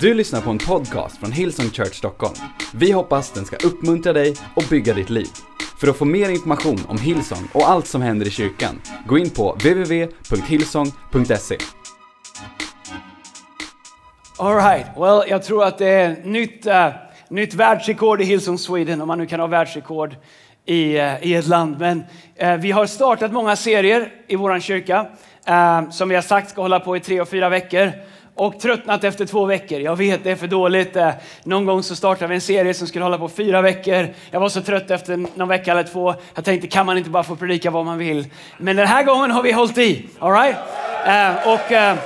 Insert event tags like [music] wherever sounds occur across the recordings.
Du lyssnar på en podcast från Hillsong Church Stockholm. Vi hoppas den ska uppmuntra dig och bygga ditt liv. För att få mer information om Hillsong och allt som händer i kyrkan, gå in på www.hillsong.se. Alright, well jag tror att det är nytt, uh, nytt världsrekord i Hillsong Sweden, om man nu kan ha världsrekord i, uh, i ett land. Men uh, vi har startat många serier i vår kyrka som vi har sagt ska hålla på i tre och fyra veckor och tröttnat efter två veckor. Jag vet, det är för dåligt. Eh, någon gång så startade vi en serie som skulle hålla på fyra veckor. Jag var så trött efter någon vecka eller två. Jag tänkte, kan man inte bara få predika vad man vill? Men den här gången har vi hållit i. All right? Eh, och eh,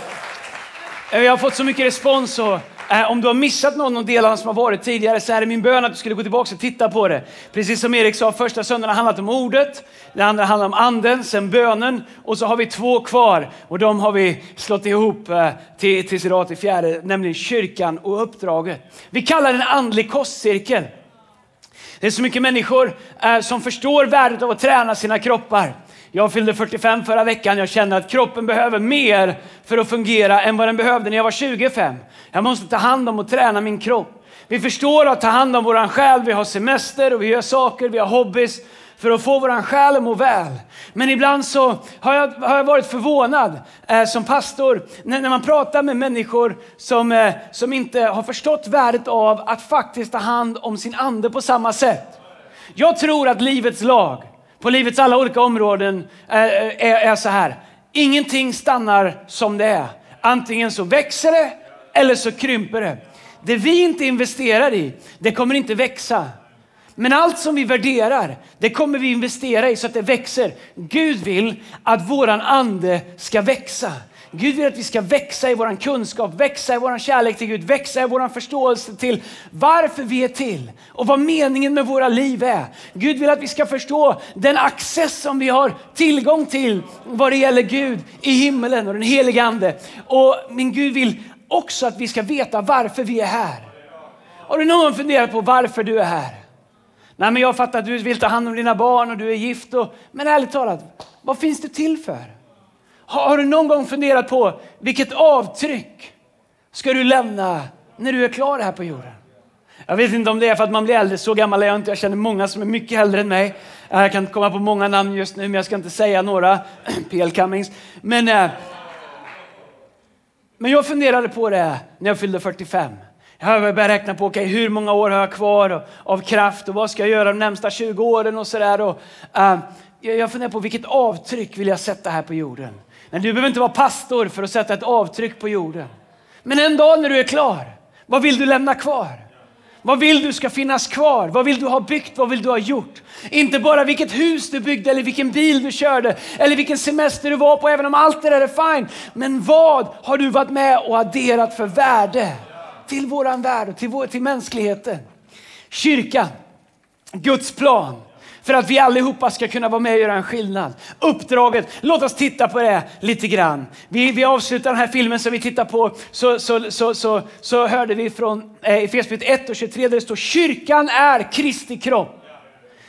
vi har fått så mycket respons och Eh, om du har missat någon av delarna som har varit tidigare så är det min bön att du skulle gå tillbaka och titta på det. Precis som Erik sa, första söndagen har handlat om ordet, den andra handlar om anden, sen bönen och så har vi två kvar och de har vi slått ihop eh, till, till, idag till fjärde, nämligen kyrkan och uppdraget. Vi kallar det en andlig kostcirkel. Det är så mycket människor eh, som förstår värdet av att träna sina kroppar. Jag fyllde 45 förra veckan. Jag känner att kroppen behöver mer för att fungera än vad den behövde när jag var 25. Jag måste ta hand om och träna min kropp. Vi förstår att ta hand om våran själ. Vi har semester och vi gör saker, vi har hobbys för att få våran själ att må väl. Men ibland så har jag, har jag varit förvånad eh, som pastor när, när, man pratar med människor som, eh, som inte har förstått värdet av att faktiskt ta hand om sin ande på samma sätt. Jag tror att livets lag på livets alla olika områden är, är, är så här. Ingenting stannar som det är. Antingen så växer det eller så krymper det. Det vi inte investerar i, det kommer inte växa. Men allt som vi värderar, det kommer vi investera i så att det växer. Gud vill att våran ande ska växa. Gud vill att vi ska växa i vår kunskap, växa i vår kärlek till Gud, växa i vår förståelse till varför vi är till och vad meningen med våra liv är. Gud vill att vi ska förstå den access som vi har tillgång till vad det gäller Gud i himmelen och den helige Ande. Och min Gud vill också att vi ska veta varför vi är här. Har du någon funderat på varför du är här? Nej, men jag fattar att du vill ta hand om dina barn och du är gift. Och, men ärligt talat, vad finns du till för? Har du någon gång funderat på vilket avtryck ska du lämna när du är klar här på jorden? Jag vet inte om det är för att man blir äldre, så gammal är jag inte. Jag känner många som är mycket äldre än mig. Jag kan komma på många namn just nu, men jag ska inte säga några. [clears throat] PL Cummings. Men, eh, men jag funderade på det när jag fyllde 45. Jag började räkna på okay, hur många år har jag kvar av kraft och vad ska jag göra de närmsta 20 åren och sådär. Uh, jag funderar på vilket avtryck vill jag sätta här på jorden. Men du behöver inte vara pastor för att sätta ett avtryck på jorden. Men en dag när du är klar, vad vill du lämna kvar? Vad vill du ska finnas kvar? Vad vill du ha byggt? Vad vill du ha gjort? Inte bara vilket hus du byggde eller vilken bil du körde eller vilken semester du var på, även om allt det där är fine. Men vad har du varit med och adderat för värde till våran värld och till, vår, till mänskligheten? Kyrkan, Guds plan, för att vi allihopa ska kunna vara med och göra en skillnad. Uppdraget, låt oss titta på det lite grann. Vi, vi avslutar den här filmen som vi tittar på så, så, så, så, så hörde vi från eh, Efesierbrevet 1 och 23 där det står kyrkan är Kristi kropp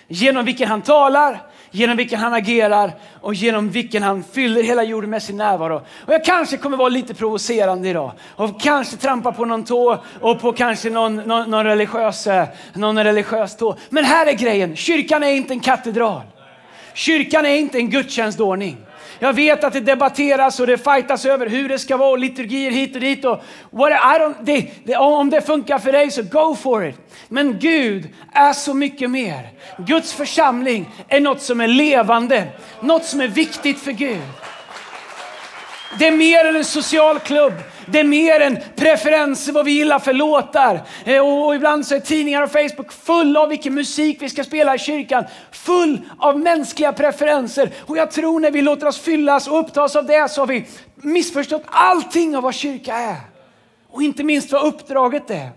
genom vilken han talar, genom vilken han agerar och genom vilken han fyller hela jorden med sin närvaro. Och jag kanske kommer vara lite provocerande idag och kanske trampa på någon tå och på kanske någon, någon, någon, religiös, eh, någon religiös tå. Men här är grejen, kyrkan är inte en katedral. Kyrkan är inte en gudstjänstordning. Jag vet att det debatteras och det fightas över hur det ska vara och liturgier hit och dit. Och what, I don't, det, det, om det funkar för dig så go for it. Men Gud är så mycket mer. Guds församling är något som är levande, något som är viktigt för Gud. Det är mer än en social klubb. Det är mer än preferenser, vad vi gillar för låtar. Eh, och ibland så är tidningar och Facebook fulla av vilken musik vi ska spela i kyrkan. Full av mänskliga preferenser. Och jag tror när vi låter oss fyllas och upptas av det så har vi missförstått allting av vad kyrka är. Och inte minst vad uppdraget är.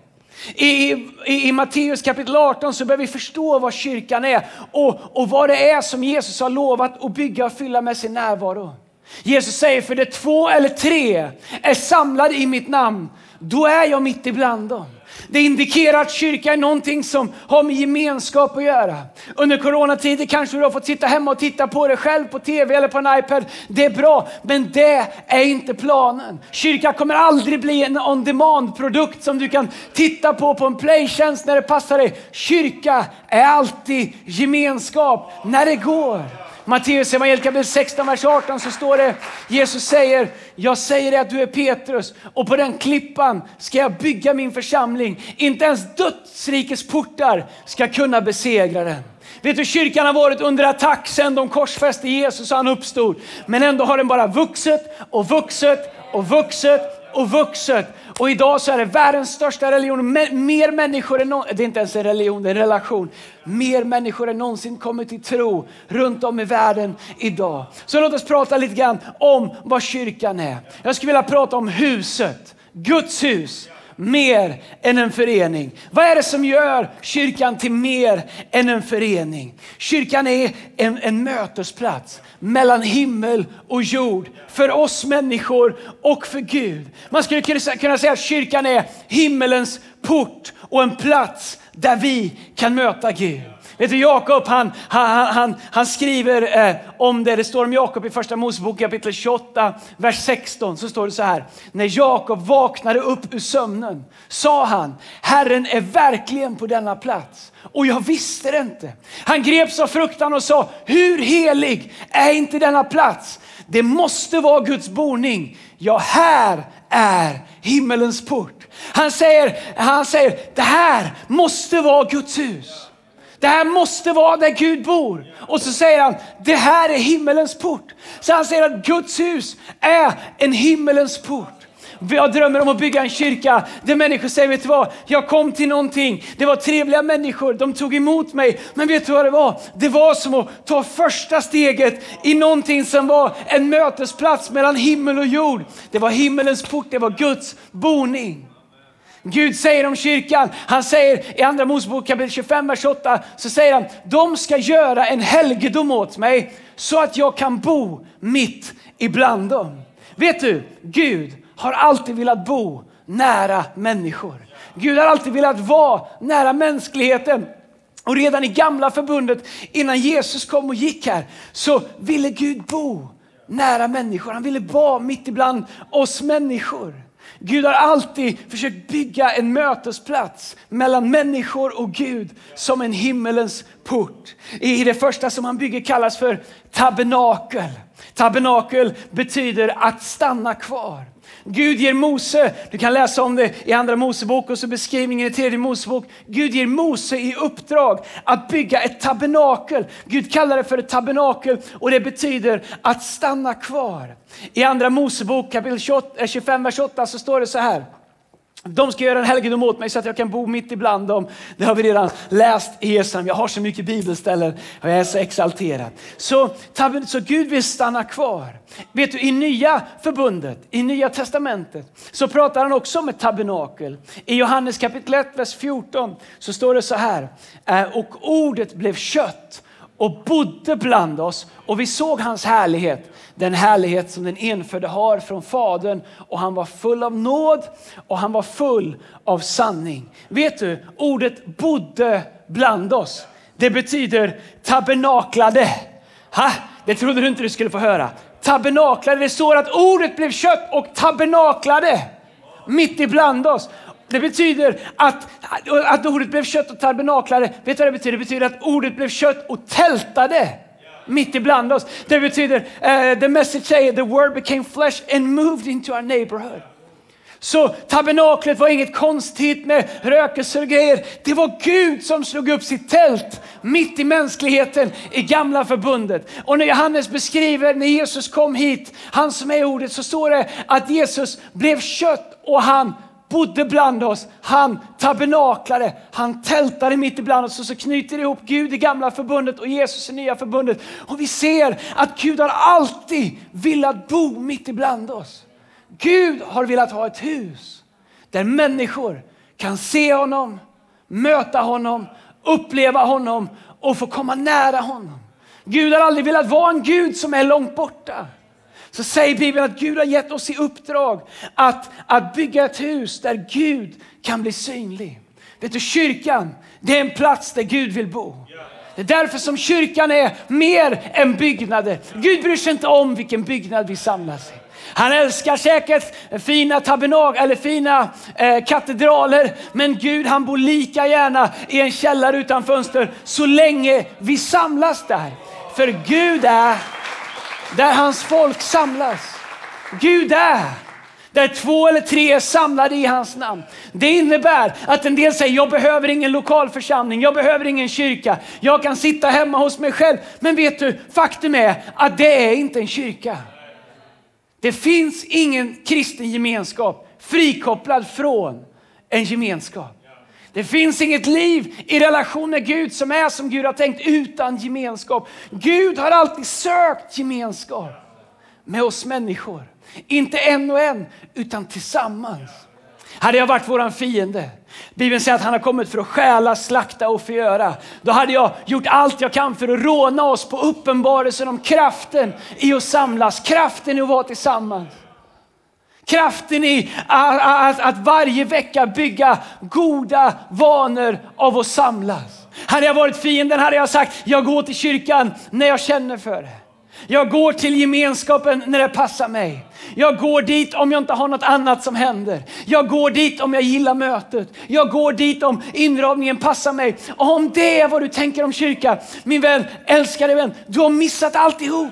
I, i, I Matteus kapitel 18 så börjar vi förstå vad kyrkan är och, och vad det är som Jesus har lovat att bygga och fylla med sin närvaro. Jesus säger, för det två eller tre är samlade i mitt namn, då är jag mitt ibland dem. Det indikerar att kyrka är någonting som har med gemenskap att göra. Under coronatider kanske du har fått sitta hemma och titta på det själv på tv eller på en iPad. Det är bra, men det är inte planen. Kyrka kommer aldrig bli en on demand-produkt som du kan titta på på en playtjänst när det passar dig. Kyrka är alltid gemenskap när det går. Matteus evangeliet kapitel 16, vers 18 så står det, Jesus säger, jag säger dig att du är Petrus och på den klippan ska jag bygga min församling. Inte ens dödsrikets portar ska kunna besegra den. Vet du, kyrkan har varit under attack sedan de korsfäste Jesus och han uppstod. Men ändå har den bara vuxit och vuxit och vuxit och vuxit. Och idag så är det världens största religion. Mer människor än det är inte ens en religion, det är en relation. Mer människor än någonsin kommer till tro runt om i världen idag. Så låt oss prata lite grann om vad kyrkan är. Jag skulle vilja prata om huset, Guds hus mer än en förening. Vad är det som gör kyrkan till mer än en förening? Kyrkan är en, en mötesplats mellan himmel och jord för oss människor och för Gud. Man skulle kunna säga att kyrkan är himmelens port och en plats där vi kan möta Gud. Vet du, Jakob han, han, han, han skriver eh, om det. Det står om Jakob i första Mosebok kapitel 28, vers 16. Så står det så här. När Jakob vaknade upp ur sömnen sa han, Herren är verkligen på denna plats. Och jag visste det inte. Han greps av fruktan och sa, hur helig är inte denna plats? Det måste vara Guds boning. Ja, här är himmelens port. Han säger, han säger, det här måste vara Guds hus. Det här måste vara där Gud bor. Och så säger han, det här är himmelens port. Så han säger att Guds hus är en himmelens port. Jag drömmer om att bygga en kyrka där människor säger, vet du vad? Jag kom till någonting. Det var trevliga människor, de tog emot mig. Men vet du vad det var? Det var som att ta första steget i någonting som var en mötesplats mellan himmel och jord. Det var himmelens port, det var Guds boning. Gud säger om kyrkan, han säger i andra Mosebok kapitel 25, vers 8, så säger han, de ska göra en helgedom åt mig så att jag kan bo mitt ibland dem. Vet du, Gud har alltid velat bo nära människor. Gud har alltid velat vara nära mänskligheten. Och redan i gamla förbundet, innan Jesus kom och gick här, så ville Gud bo nära människor. Han ville vara mitt ibland oss människor. Gud har alltid försökt bygga en mötesplats mellan människor och Gud som en himmelens port. I det första som han bygger kallas för tabernakel. Tabernakel betyder att stanna kvar. Gud ger Mose, du kan läsa om det i andra Mosebok och så beskrivningen i tredje Mosebok. Gud ger Mose i uppdrag att bygga ett tabernakel. Gud kallar det för ett tabernakel och det betyder att stanna kvar. I andra Mosebok kapitel 25, eh, vers 8 så står det så här. De ska göra en helgedom åt mig så att jag kan bo mitt ibland dem. Det har vi redan läst i Esam. Jag har så mycket bibelställen och jag är så exalterad. Så, så Gud vill stanna kvar. Vet du, i nya förbundet, i nya testamentet, så pratar han också om ett tabernakel. I Johannes kapitel 1, vers 14 så står det så här. Eh, och ordet blev kött och bodde bland oss och vi såg hans härlighet. Den härlighet som den enfödde har från Fadern och han var full av nåd och han var full av sanning. Vet du, ordet bodde bland oss. Det betyder tabernaklade. Ha? Det trodde du inte du skulle få höra. Tabernaklade, det står att ordet blev kött och tabernaklade mitt ibland oss. Det betyder att, att ordet blev kött och tabernaklade. Vet du vad det betyder? Det betyder att ordet blev kött och tältade mitt ibland oss. Det betyder, uh, the message säger, the word became flesh and moved into our neighborhood. Så tabernaklet var inget konstigt med rökelser och grejer. Det var Gud som slog upp sitt tält mitt i mänskligheten i gamla förbundet. Och när Johannes beskriver när Jesus kom hit, han som är ordet, så står det att Jesus blev kött och han bodde bland oss. Han tabernaklade, han tältade mitt ibland oss och så knyter ihop Gud i gamla förbundet och Jesus i nya förbundet. Och vi ser att Gud har alltid velat bo mitt ibland oss. Gud har velat ha ett hus där människor kan se honom, möta honom, uppleva honom och få komma nära honom. Gud har aldrig velat vara en Gud som är långt borta så säger Bibeln att Gud har gett oss i uppdrag att, att bygga ett hus där Gud kan bli synlig. Vet du, kyrkan, det är en plats där Gud vill bo. Det är därför som kyrkan är mer än byggnader. Gud bryr sig inte om vilken byggnad vi samlas i. Han älskar säkert fina tabernag, eller fina eh, katedraler. Men Gud han bor lika gärna i en källare utan fönster så länge vi samlas där. För Gud är där hans folk samlas. Gud är där två eller tre är samlade i hans namn. Det innebär att en del säger, jag behöver ingen lokal församling, jag behöver ingen kyrka, jag kan sitta hemma hos mig själv. Men vet du, faktum är att det är inte en kyrka. Det finns ingen kristen gemenskap frikopplad från en gemenskap. Det finns inget liv i relation med Gud som är som Gud har tänkt utan gemenskap. Gud har alltid sökt gemenskap med oss människor. Inte en och en, utan tillsammans. Hade jag varit våran fiende, Bibeln säger att han har kommit för att stjäla, slakta och förgöra. Då hade jag gjort allt jag kan för att råna oss på uppenbarelsen om kraften i att samlas, kraften i att vara tillsammans. Kraften i att, att, att varje vecka bygga goda vanor av att samlas. Hade jag varit fienden hade jag sagt, jag går till kyrkan när jag känner för det. Jag går till gemenskapen när det passar mig. Jag går dit om jag inte har något annat som händer. Jag går dit om jag gillar mötet. Jag går dit om inramningen passar mig. Och om det är vad du tänker om kyrka, min vän, älskade vän, du har missat alltihop.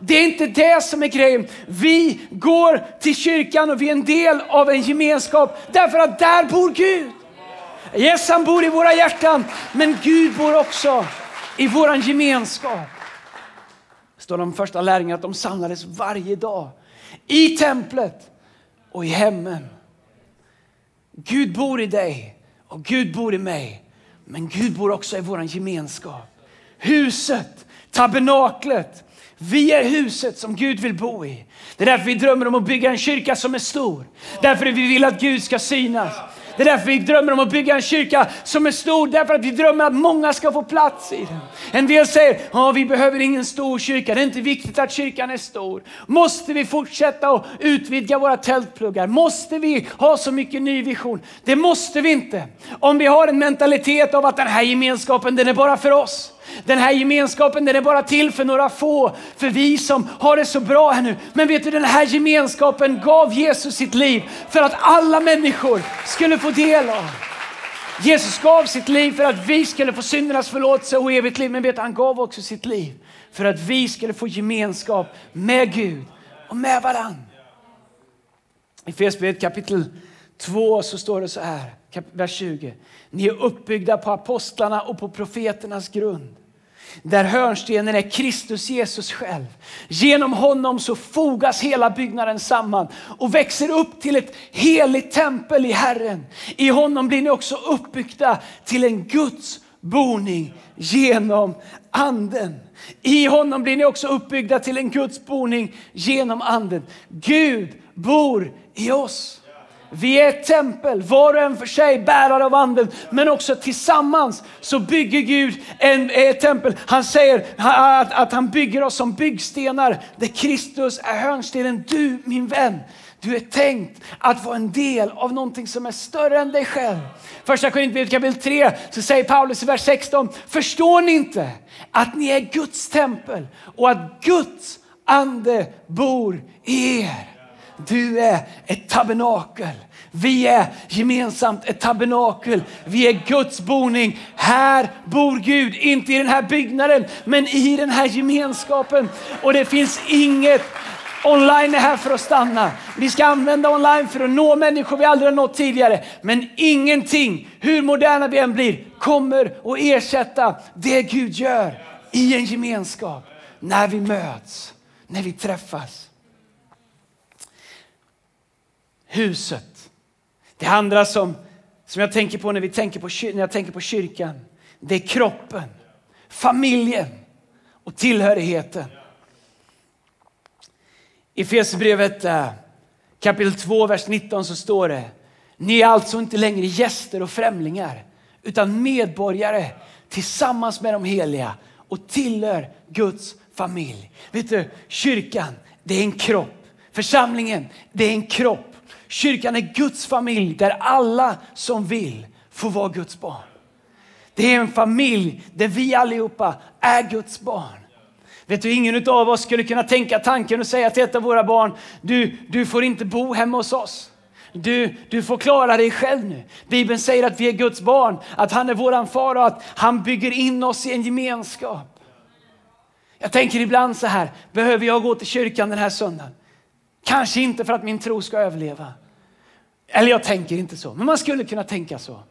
Det är inte det som är grejen. Vi går till kyrkan och vi är en del av en gemenskap därför att där bor Gud. Yes, han bor i våra hjärtan, men Gud bor också i vår gemenskap. Det står de första lärjungarna att de samlades varje dag i templet och i hemmen. Gud bor i dig och Gud bor i mig. Men Gud bor också i vår gemenskap. Huset, tabernaklet. Vi är huset som Gud vill bo i. Det är därför vi drömmer om att bygga en kyrka som är stor. Därför vi vill att Gud ska synas. Det är därför vi drömmer om att bygga en kyrka som är stor, därför att vi drömmer att många ska få plats i den. En del säger, ja vi behöver ingen stor kyrka, det är inte viktigt att kyrkan är stor. Måste vi fortsätta att utvidga våra tältpluggar? Måste vi ha så mycket ny vision? Det måste vi inte. Om vi har en mentalitet av att den här gemenskapen, den är bara för oss. Den här gemenskapen den är bara till för några få, för vi som har det så bra här nu. Men vet du, den här gemenskapen gav Jesus sitt liv för att alla människor skulle få del av. Jesus gav sitt liv för att vi skulle få syndernas förlåtelse och evigt liv. Men vet du, han gav också sitt liv för att vi skulle få gemenskap med Gud och med varandra. I Fesbrevet kapitel 2 så står det så här, vers 20. Ni är uppbyggda på apostlarna och på profeternas grund där hörnstenen är Kristus Jesus själv. Genom honom så fogas hela byggnaden samman och växer upp till ett heligt tempel i Herren. I honom blir ni också uppbyggda till en Guds boning genom anden. I honom blir ni också uppbyggda till en Guds boning genom anden. Gud bor i oss. Vi är ett tempel, var och en för sig bärare av anden, men också tillsammans så bygger Gud en, ett tempel. Han säger att, att han bygger oss som byggstenar där Kristus är hörnstenen. Du min vän, du är tänkt att vara en del av någonting som är större än dig själv. Första Korinthierbrevet kapitel 3 så säger Paulus i vers 16, förstår ni inte att ni är Guds tempel och att Guds ande bor i er? Du är ett tabernakel. Vi är gemensamt ett tabernakel. Vi är Guds boning. Här bor Gud, inte i den här byggnaden, men i den här gemenskapen. Och det finns inget Online är här för att stanna. Vi ska använda online för att nå människor vi aldrig har nått tidigare. Men ingenting, hur moderna vi än blir, kommer att ersätta det Gud gör i en gemenskap. När vi möts, när vi träffas huset. Det andra som, som jag tänker på när, vi tänker på när jag tänker på kyrkan, det är kroppen, familjen och tillhörigheten. I Efesierbrevet eh, kapitel 2, vers 19 så står det, ni är alltså inte längre gäster och främlingar utan medborgare tillsammans med de heliga och tillhör Guds familj. Vet du, kyrkan det är en kropp. Församlingen, det är en kropp. Kyrkan är Guds familj där alla som vill får vara Guds barn. Det är en familj där vi allihopa är Guds barn. Vet du, ingen av oss skulle kunna tänka tanken och säga till ett av våra barn, du, du får inte bo hemma hos oss. Du, du får klara dig själv nu. Bibeln säger att vi är Guds barn, att han är våran far och att han bygger in oss i en gemenskap. Jag tänker ibland så här, behöver jag gå till kyrkan den här söndagen? Kanske inte för att min tro ska överleva. Eller jag tänker inte så, men man skulle kunna tänka så.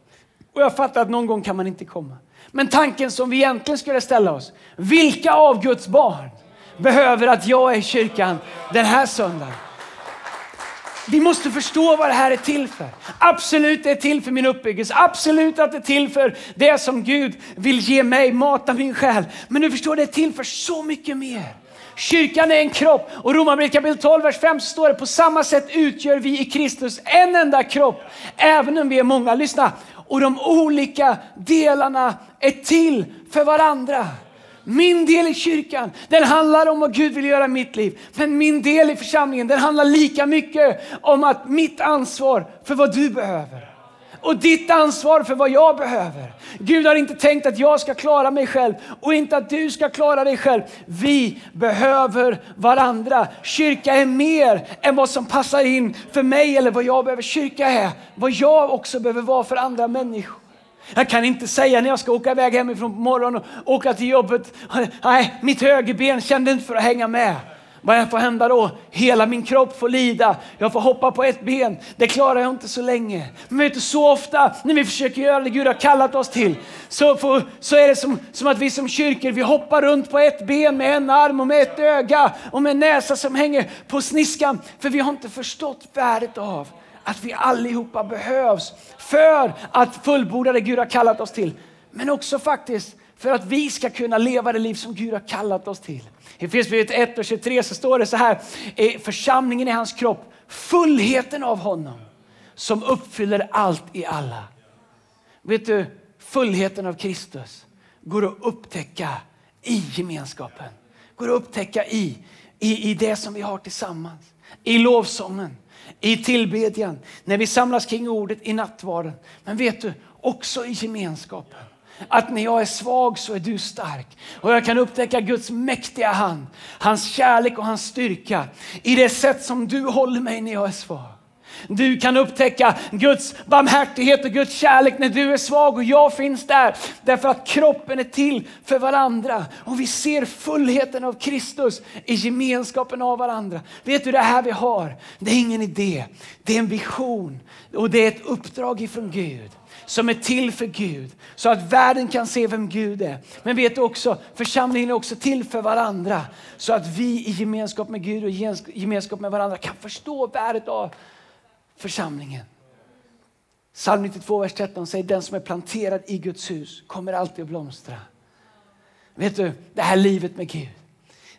Och jag fattar att någon gång kan man inte komma. Men tanken som vi egentligen skulle ställa oss, vilka av Guds barn behöver att jag är i kyrkan den här söndagen? Vi måste förstå vad det här är till för. Absolut det är till för min uppbyggelse. Absolut att det är till för det som Gud vill ge mig, mata min själ. Men du förstår, det är till för så mycket mer. Kyrkan är en kropp och Romarbrevet kapitel 12, vers 5 så står det på samma sätt utgör vi i Kristus en enda kropp, även om vi är många. Lyssna, och de olika delarna är till för varandra. Min del i kyrkan, den handlar om vad Gud vill göra i mitt liv. Men min del i församlingen, den handlar lika mycket om att mitt ansvar för vad du behöver och ditt ansvar för vad jag behöver. Gud har inte tänkt att jag ska klara mig själv och inte att du ska klara dig själv. Vi behöver varandra. Kyrka är mer än vad som passar in för mig eller vad jag behöver. Kyrka är vad jag också behöver vara för andra människor. Jag kan inte säga när jag ska åka iväg hemifrån på morgonen och åka till jobbet, nej, mitt högerben kände inte för att hänga med. Vad får hända då? Hela min kropp får lida. Jag får hoppa på ett ben. Det klarar jag inte så länge. Men vet du, så ofta när vi försöker göra det Gud har kallat oss till så, får, så är det som, som att vi som kyrkor, vi hoppar runt på ett ben med en arm och med ett öga och med en näsa som hänger på sniskan. För vi har inte förstått värdet av att vi allihopa behövs för att fullborda det Gud har kallat oss till. Men också faktiskt för att vi ska kunna leva det liv som Gud har kallat oss till. I Efesierbrevet 1 och 23 så står det så här, församlingen i hans kropp, fullheten av honom som uppfyller allt i alla. Vet du, fullheten av Kristus går att upptäcka i gemenskapen. Går att upptäcka i, i, i det som vi har tillsammans. I lovsången, i tillbedjan, när vi samlas kring ordet i nattvarden. Men vet du, också i gemenskapen. Att när jag är svag så är du stark. Och jag kan upptäcka Guds mäktiga hand, hans kärlek och hans styrka i det sätt som du håller mig när jag är svag. Du kan upptäcka Guds barmhärtighet och Guds kärlek när du är svag och jag finns där. Därför att kroppen är till för varandra. Och vi ser fullheten av Kristus i gemenskapen av varandra. Vet du det här vi har? Det är ingen idé. Det är en vision och det är ett uppdrag ifrån Gud som är till för Gud så att världen kan se vem Gud är. Men vet du också, församlingen är också till för varandra så att vi i gemenskap med Gud och gemenskap med varandra kan förstå värdet av församlingen. Psalm 92, vers 13 säger den som är planterad i Guds hus kommer alltid att blomstra. Vet du, det här livet med Gud,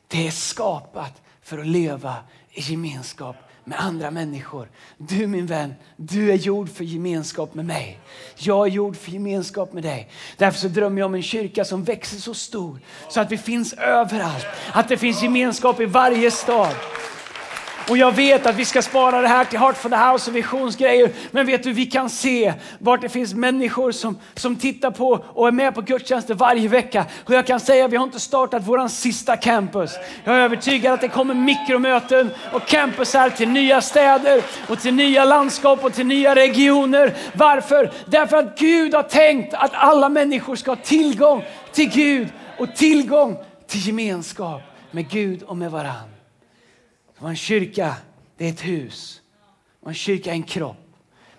det är skapat för att leva i gemenskap med andra människor. Du min vän, du är gjord för gemenskap med mig. Jag är gjord för gemenskap med dig. Därför så drömmer jag om en kyrka som växer så stor så att vi finns överallt. Att det finns gemenskap i varje stad. Och jag vet att vi ska spara det här till Heart for the House och visionsgrejer. Men vet du, vi kan se vart det finns människor som, som tittar på och är med på gudstjänster varje vecka. Och jag kan säga vi har inte startat våran sista campus. Jag är övertygad att det kommer mikromöten och campusar till nya städer och till nya landskap och till nya regioner. Varför? Därför att Gud har tänkt att alla människor ska ha tillgång till Gud och tillgång till gemenskap med Gud och med och en kyrka, det är ett hus. Och en kyrka är en kropp.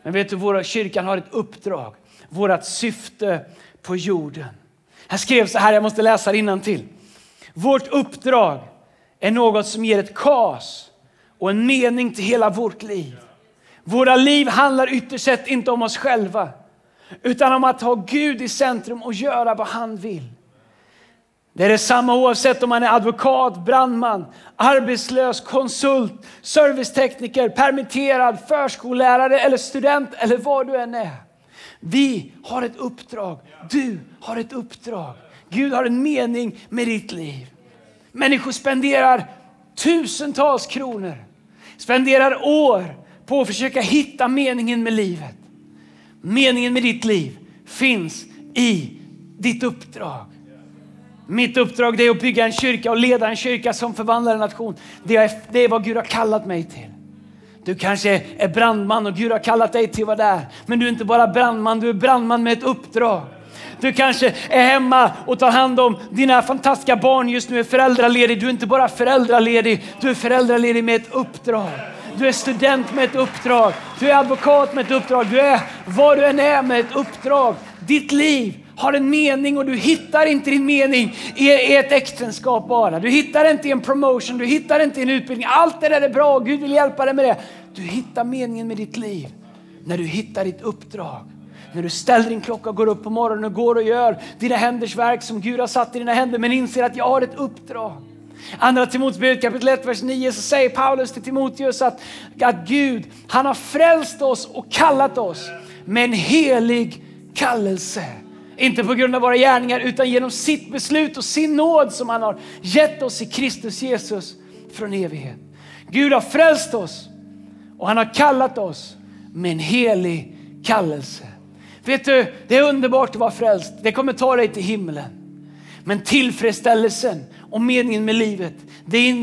Men vet du, våra kyrkan har ett uppdrag. vårt syfte på jorden. Jag skrev så här, jag måste läsa det till. Vårt uppdrag är något som ger ett kas och en mening till hela vårt liv. Våra liv handlar ytterst sett inte om oss själva utan om att ha Gud i centrum och göra vad han vill. Det är detsamma oavsett om man är advokat, brandman, arbetslös, konsult, servicetekniker, permitterad, förskollärare eller student eller vad du än är. Vi har ett uppdrag. Du har ett uppdrag. Gud har en mening med ditt liv. Människor spenderar tusentals kronor, spenderar år på att försöka hitta meningen med livet. Meningen med ditt liv finns i ditt uppdrag. Mitt uppdrag är att bygga en kyrka och leda en kyrka som förvandlar en nation. Det är, det är vad Gud har kallat mig till. Du kanske är brandman och Gud har kallat dig till att vara där. Men du är inte bara brandman, du är brandman med ett uppdrag. Du kanske är hemma och tar hand om dina fantastiska barn just nu, är föräldraledig. Du är inte bara föräldraledig, du är föräldraledig med ett uppdrag. Du är student med ett uppdrag. Du är advokat med ett uppdrag. Du är vad du än är med ett uppdrag. Ditt liv har en mening och du hittar inte din mening i ett äktenskap bara. Du hittar inte i en promotion, du hittar inte i en utbildning. Allt det där är bra och Gud vill hjälpa dig med det. Du hittar meningen med ditt liv när du hittar ditt uppdrag. När du ställer din klocka och går upp på morgonen och går och gör dina händers verk som Gud har satt i dina händer men inser att jag har ett uppdrag. Andra Timoteusbrevet kapitel 1, vers 9 så säger Paulus till Timoteus att, att Gud, han har frälst oss och kallat oss med en helig kallelse. Inte på grund av våra gärningar utan genom sitt beslut och sin nåd som han har gett oss i Kristus Jesus från evighet. Gud har frälst oss och han har kallat oss med en helig kallelse. Vet du, det är underbart att vara frälst. Det kommer ta dig till himlen. Men tillfredsställelsen och meningen med livet,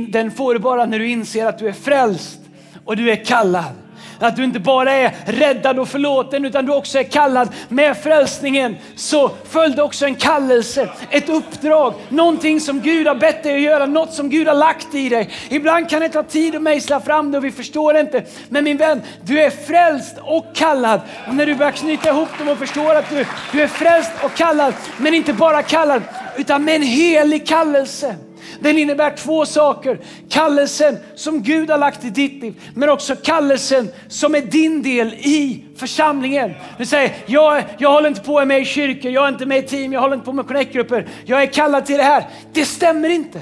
den får du bara när du inser att du är frälst och du är kallad. Att du inte bara är räddad och förlåten utan du också är kallad. Med frälsningen så följde också en kallelse, ett uppdrag, någonting som Gud har bett dig att göra, något som Gud har lagt i dig. Ibland kan det ta tid att mejsla fram det och vi förstår det inte. Men min vän, du är frälst och kallad. Och när du börjar knyta ihop dem och förstår att du, du är frälst och kallad, men inte bara kallad utan med en helig kallelse. Den innebär två saker. Kallelsen som Gud har lagt i ditt liv, men också kallelsen som är din del i församlingen. Du säger, jag, jag håller inte på med i kyrkor, jag är inte med i team, jag håller inte på med connect-grupper. Jag är kallad till det här. Det stämmer inte.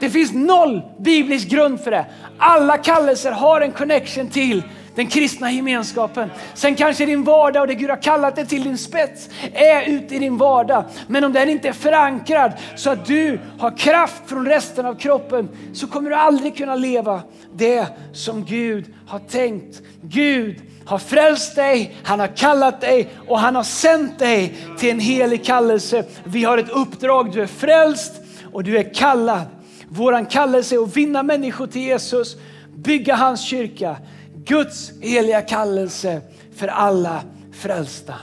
Det finns noll biblisk grund för det. Alla kallelser har en connection till den kristna gemenskapen. Sen kanske din vardag och det Gud har kallat dig till, din spets, är ute i din vardag. Men om den inte är förankrad så att du har kraft från resten av kroppen så kommer du aldrig kunna leva det som Gud har tänkt. Gud har frälst dig, han har kallat dig och han har sänt dig till en helig kallelse. Vi har ett uppdrag, du är frälst och du är kallad. Våran kallelse är att vinna människor till Jesus, bygga hans kyrka, Guds heliga kallelse för alla frälsta.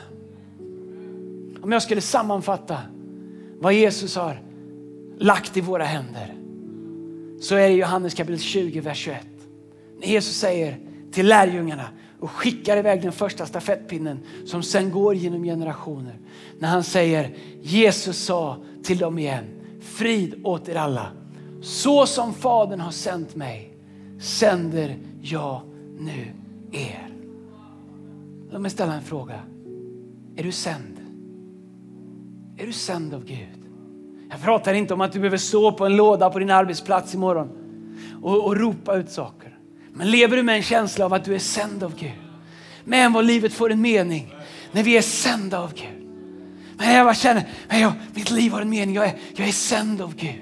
Om jag skulle sammanfatta vad Jesus har lagt i våra händer så är det Johannes kapitel 20, vers 21. När Jesus säger till lärjungarna och skickar iväg den första stafettpinnen som sen går genom generationer. När han säger Jesus sa till dem igen, frid åt er alla. Så som Fadern har sänt mig sänder jag nu er. Låt mig ställa en fråga. Är du sänd? Är du sänd av Gud? Jag pratar inte om att du behöver stå på en låda på din arbetsplats imorgon och, och ropa ut saker. Men lever du med en känsla av att du är sänd av Gud? Men vad livet får en mening när vi är sända av Gud. Men jag bara känner, men jag, mitt liv har en mening, jag är, jag är sänd av Gud.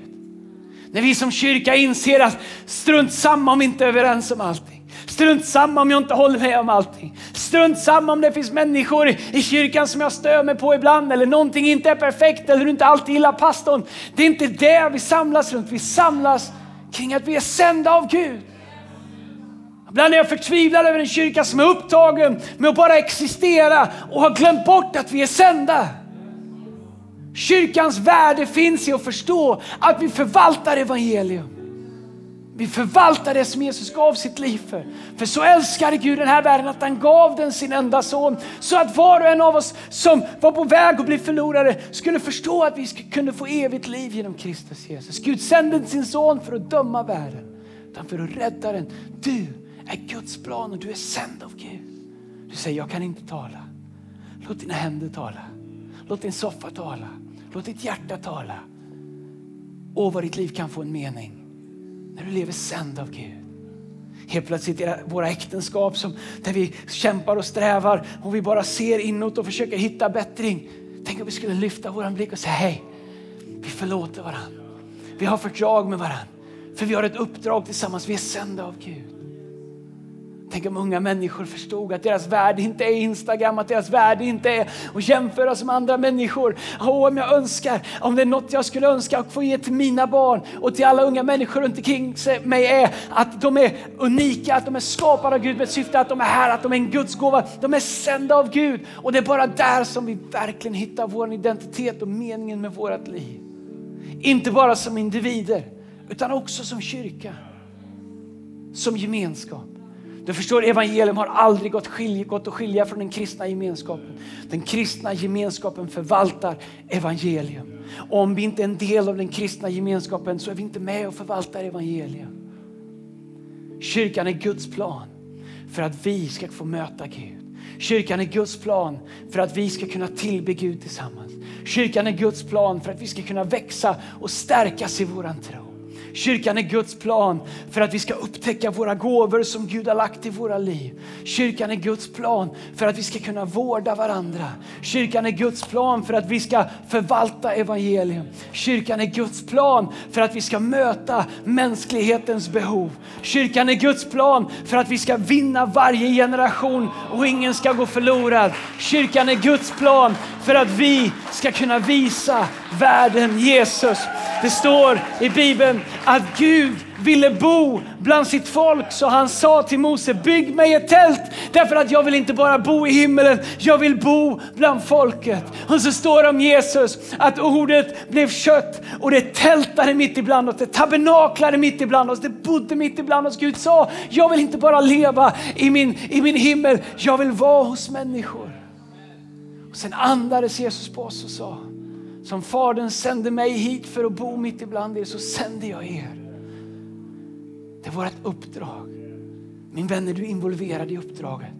När vi som kyrka inser att strunt samma om vi inte är överens om allting. Strunt samma om jag inte håller med om allting. Strunt samma om det finns människor i kyrkan som jag stör mig på ibland eller någonting inte är perfekt eller du inte alltid gillar pastorn. Det är inte det vi samlas runt. Vi samlas kring att vi är sända av Gud. Ibland är jag förtvivlad över en kyrka som är upptagen med att bara existera och har glömt bort att vi är sända. Kyrkans värde finns i att förstå att vi förvaltar evangelium. Vi förvaltar det som Jesus gav sitt liv för. För så älskade Gud den här världen att han gav den sin enda son. Så att var och en av oss som var på väg att bli förlorade skulle förstå att vi kunde få evigt liv genom Kristus Jesus. Gud sände sin son för att döma världen, utan för att rädda den. Du är Guds plan och du är sänd av Gud. Du säger, jag kan inte tala. Låt dina händer tala. Låt din soffa tala. Låt ditt hjärta tala. Och vad ditt liv kan få en mening när du lever sänd av Gud. Helt plötsligt är våra äktenskap som, där vi kämpar och strävar och vi bara ser inåt och försöker hitta bättring. Tänk om vi skulle lyfta vår blick och säga hej, vi förlåter varandra. Vi har fördrag med varandra. För vi har ett uppdrag tillsammans, vi är sända av Gud. Tänk om unga människor förstod att deras värde inte är Instagram, att deras värde inte är att jämföra sig med andra människor. Oh, om jag önskar, om det är något jag skulle önska att få ge till mina barn och till alla unga människor runt omkring mig är att de är unika, att de är skapade av Gud med syfte, att de är här, att de är en Guds gåva. De är sända av Gud och det är bara där som vi verkligen hittar vår identitet och meningen med vårt liv. Inte bara som individer, utan också som kyrka, som gemenskap. Du förstår, evangelium har aldrig gått, skilj, gått att skilja från den kristna gemenskapen. Den kristna gemenskapen förvaltar evangelium. Och om vi inte är en del av den kristna gemenskapen så är vi inte med och förvaltar evangelium. Kyrkan är Guds plan för att vi ska få möta Gud. Kyrkan är Guds plan för att vi ska kunna tillbe Gud tillsammans. Kyrkan är Guds plan för att vi ska kunna växa och stärkas i våran tro. Kyrkan är Guds plan för att vi ska upptäcka våra gåvor som Gud har lagt i våra liv. Kyrkan är Guds plan för att vi ska kunna vårda varandra. Kyrkan är Guds plan för att vi ska förvalta evangelium. Kyrkan är Guds plan för att vi ska möta mänsklighetens behov. Kyrkan är Guds plan för att vi ska vinna varje generation och ingen ska gå förlorad. Kyrkan är Guds plan för att vi ska kunna visa världen Jesus. Det står i Bibeln att Gud ville bo bland sitt folk så han sa till Mose, bygg mig ett tält därför att jag vill inte bara bo i himmelen, jag vill bo bland folket. Och så står det om Jesus att ordet blev kött och det tältade mitt ibland oss, det tabernaklade mitt ibland oss, det bodde mitt ibland oss. Gud sa, jag vill inte bara leva i min, i min himmel, jag vill vara hos människor. Och sen andades Jesus på oss och sa, som Fadern sände mig hit för att bo mitt ibland er så sänder jag er. Det var ett uppdrag. Min vän, är du involverad i uppdraget?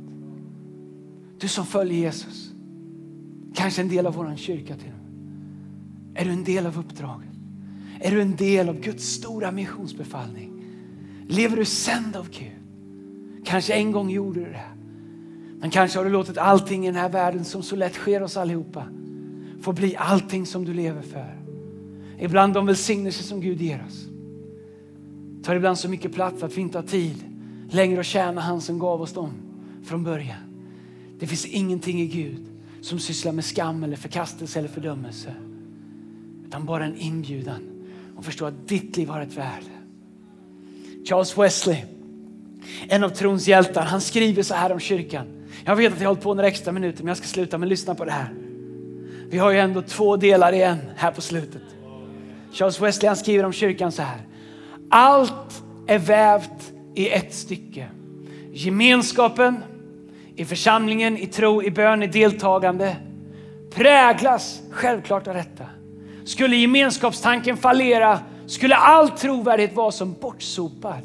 Du som följer Jesus, kanske en del av vår kyrka till och med. Är du en del av uppdraget? Är du en del av Guds stora missionsbefallning? Lever du sänd av Gud? Kanske en gång gjorde du det. Men kanske har du låtit allting i den här världen som så lätt sker oss allihopa få bli allting som du lever för. Ibland de välsignelser som Gud ger oss tar ibland så mycket plats att vi inte har tid längre att tjäna han som gav oss dem från början. Det finns ingenting i Gud som sysslar med skam eller förkastelse eller fördömelse. Utan bara en inbjudan och förstå att ditt liv har ett värde. Charles Wesley, en av trons hjältar, han skriver så här om kyrkan. Jag vet att jag har hållit på några extra minuter men jag ska sluta Men lyssna på det här. Vi har ju ändå två delar igen här på slutet. Charles Wesley han skriver om kyrkan så här. Allt är vävt i ett stycke. Gemenskapen i församlingen, i tro, i bön, i deltagande präglas självklart av detta. Skulle gemenskapstanken fallera skulle all trovärdighet vara som bortsopad.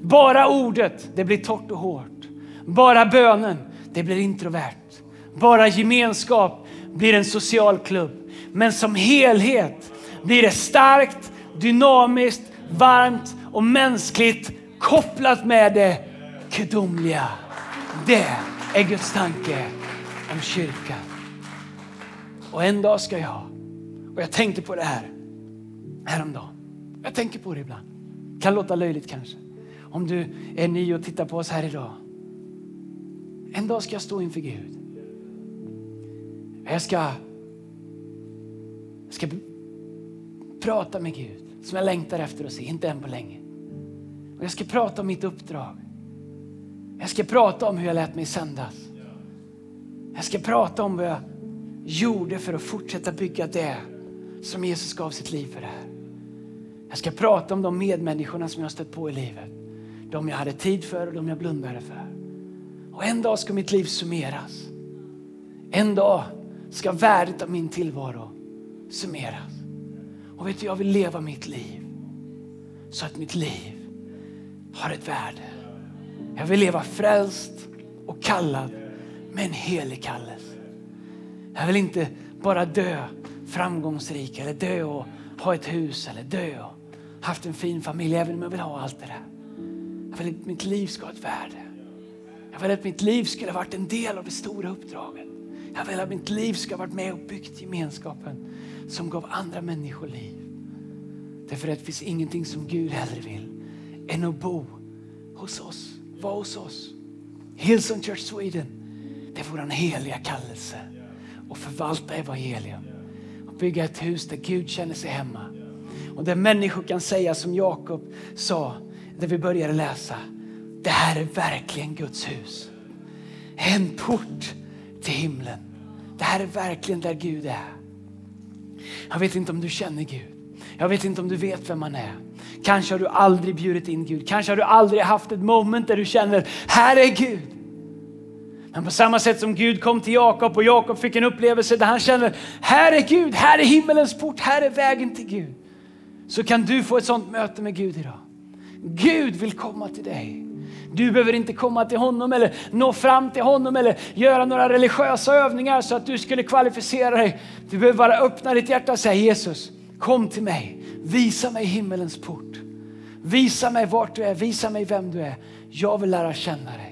Bara ordet, det blir torrt och hårt. Bara bönen, det blir introvert. Bara gemenskap blir en social klubb. Men som helhet blir det starkt, dynamiskt, varmt och mänskligt kopplat med det gudomliga. Det är Guds tanke om kyrkan. Och en dag ska jag, och jag tänkte på det här häromdagen. Jag tänker på det ibland. Kan låta löjligt kanske. Om du är ny och tittar på oss här idag. En dag ska jag stå inför Gud. Jag ska, jag ska prata med Gud som jag längtar efter att se, inte än på länge. Och jag ska prata om mitt uppdrag. Jag ska prata om hur jag lät mig sändas. Jag ska prata om vad jag gjorde för att fortsätta bygga det som Jesus gav sitt liv för det här. Jag ska prata om de medmänniskorna som jag stött på i livet. De jag hade tid för och de jag blundade för. Och en dag ska mitt liv summeras. En dag ska värdet av min tillvaro summeras. Och vet du, jag vill leva mitt liv så att mitt liv har ett värde. Jag vill leva frälst och kallad med en helig kallelse. Jag vill inte bara dö framgångsrik eller dö och ha ett hus eller dö och haft en fin familj, även om jag vill ha allt det där. Jag vill att mitt liv ska ha ett värde. Jag vill att mitt liv skulle ha varit en del av det stora uppdraget. Jag vill att mitt liv ska ha varit med och byggt gemenskapen som gav andra människor liv. Därför att det finns ingenting som Gud hellre vill än att bo hos oss, vara hos oss. Hillsong Church Sweden, det är vår heliga kallelse att förvalta evangelium och bygga ett hus där Gud känner sig hemma. Och där människor kan säga som Jakob sa när vi började läsa. Det här är verkligen Guds hus. En port till himlen. Det här är verkligen där Gud är. Jag vet inte om du känner Gud. Jag vet inte om du vet vem han är. Kanske har du aldrig bjudit in Gud. Kanske har du aldrig haft ett moment där du känner, här är Gud. Men på samma sätt som Gud kom till Jakob och Jakob fick en upplevelse där han känner, här är Gud, här är himmelens port, här är vägen till Gud. Så kan du få ett sånt möte med Gud idag. Gud vill komma till dig. Du behöver inte komma till honom eller nå fram till honom eller göra några religiösa övningar så att du skulle kvalificera dig. Du behöver bara öppna ditt hjärta och säga Jesus, kom till mig. Visa mig himmelens port. Visa mig vart du är, visa mig vem du är. Jag vill lära känna dig.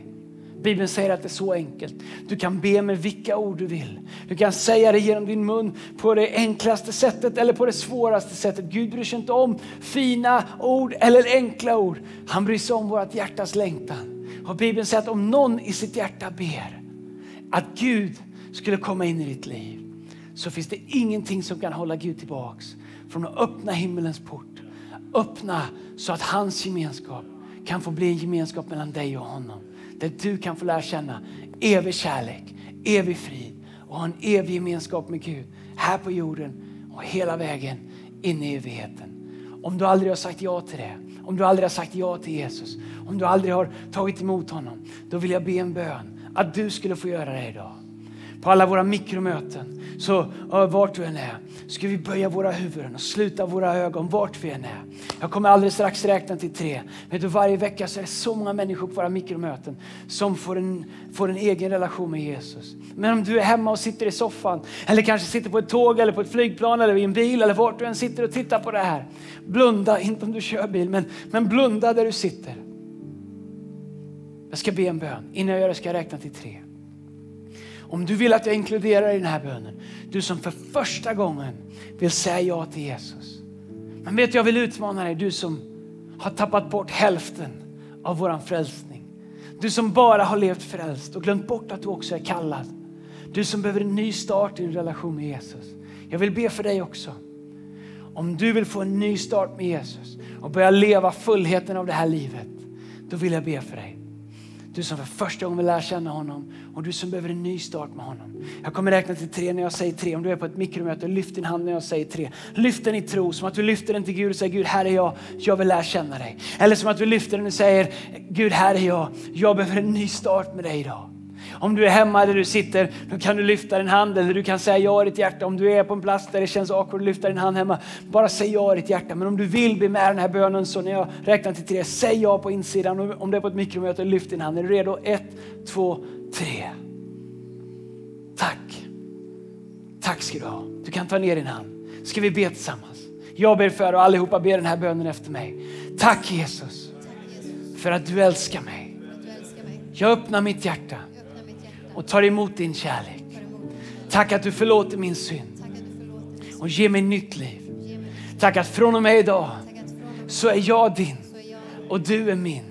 Bibeln säger att det är så enkelt. Du kan be med vilka ord du vill. Du kan säga det genom din mun på det enklaste sättet eller på det svåraste sättet. Gud bryr sig inte om fina ord eller enkla ord. Han bryr sig om vårt hjärtas längtan. Och Bibeln säger att om någon i sitt hjärta ber att Gud skulle komma in i ditt liv så finns det ingenting som kan hålla Gud tillbaks från att öppna himmelens port. Öppna så att hans gemenskap kan få bli en gemenskap mellan dig och honom. Där du kan få lära känna evig kärlek, evig frid och ha en evig gemenskap med Gud här på jorden och hela vägen in i evigheten. Om du aldrig har sagt ja till det, om du aldrig har sagt ja till Jesus, om du aldrig har tagit emot honom, då vill jag be en bön att du skulle få göra det idag på alla våra mikromöten, så vart du än är, ska vi böja våra huvuden och sluta våra ögon vart vi än är. Jag kommer alldeles strax räkna till tre. Vet du, varje vecka så är det så många människor på våra mikromöten som får en, får en egen relation med Jesus. Men om du är hemma och sitter i soffan eller kanske sitter på ett tåg eller på ett flygplan eller i en bil eller vart du än sitter och tittar på det här. Blunda, inte om du kör bil, men, men blunda där du sitter. Jag ska be en bön. Innan jag gör det ska jag räkna till tre. Om du vill att jag inkluderar i den här bönen, du som för första gången vill säga ja till Jesus. Men vet du, jag vill utmana dig, du som har tappat bort hälften av våran frälsning. Du som bara har levt frälst och glömt bort att du också är kallad. Du som behöver en ny start i din relation med Jesus. Jag vill be för dig också. Om du vill få en ny start med Jesus och börja leva fullheten av det här livet, då vill jag be för dig. Du som för första gången vill lära känna honom och du som behöver en ny start med honom. Jag kommer räkna till tre när jag säger tre. Om du är på ett mikromöte, lyft din hand när jag säger tre. Lyft den i tro, som att du lyfter den till Gud och säger Gud, här är jag, jag vill lära känna dig. Eller som att du lyfter den och säger Gud, här är jag, jag behöver en ny start med dig idag. Om du är hemma där du sitter, då kan du lyfta din hand eller du kan säga ja i ditt hjärta. Om du är på en plats där det känns awkward att lyfta din hand hemma, bara säg ja i ditt hjärta. Men om du vill bli med den här bönen så när jag räknar till tre, säg ja på insidan. Om det är på ett mikromöte, lyft din hand. Är du redo? Ett, två, tre. Tack. Tack ska du ha. Du kan ta ner din hand. Ska vi be tillsammans? Jag ber för och allihopa ber den här bönen efter mig. Tack Jesus för att du älskar mig. Jag öppnar mitt hjärta och tar emot din kärlek. Tack att du förlåter min synd och ger mig nytt liv. Tack att från och med idag så är jag din och du är min.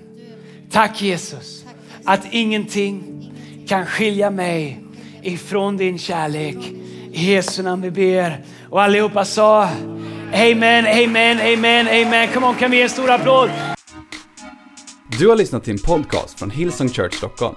Tack Jesus att ingenting kan skilja mig ifrån din kärlek. I Jesu namn vi ber. Och allihopa sa Amen, amen, amen, amen. Come on, kan vi ge en stor applåd? Du har lyssnat till en podcast från Hillsong Church Stockholm.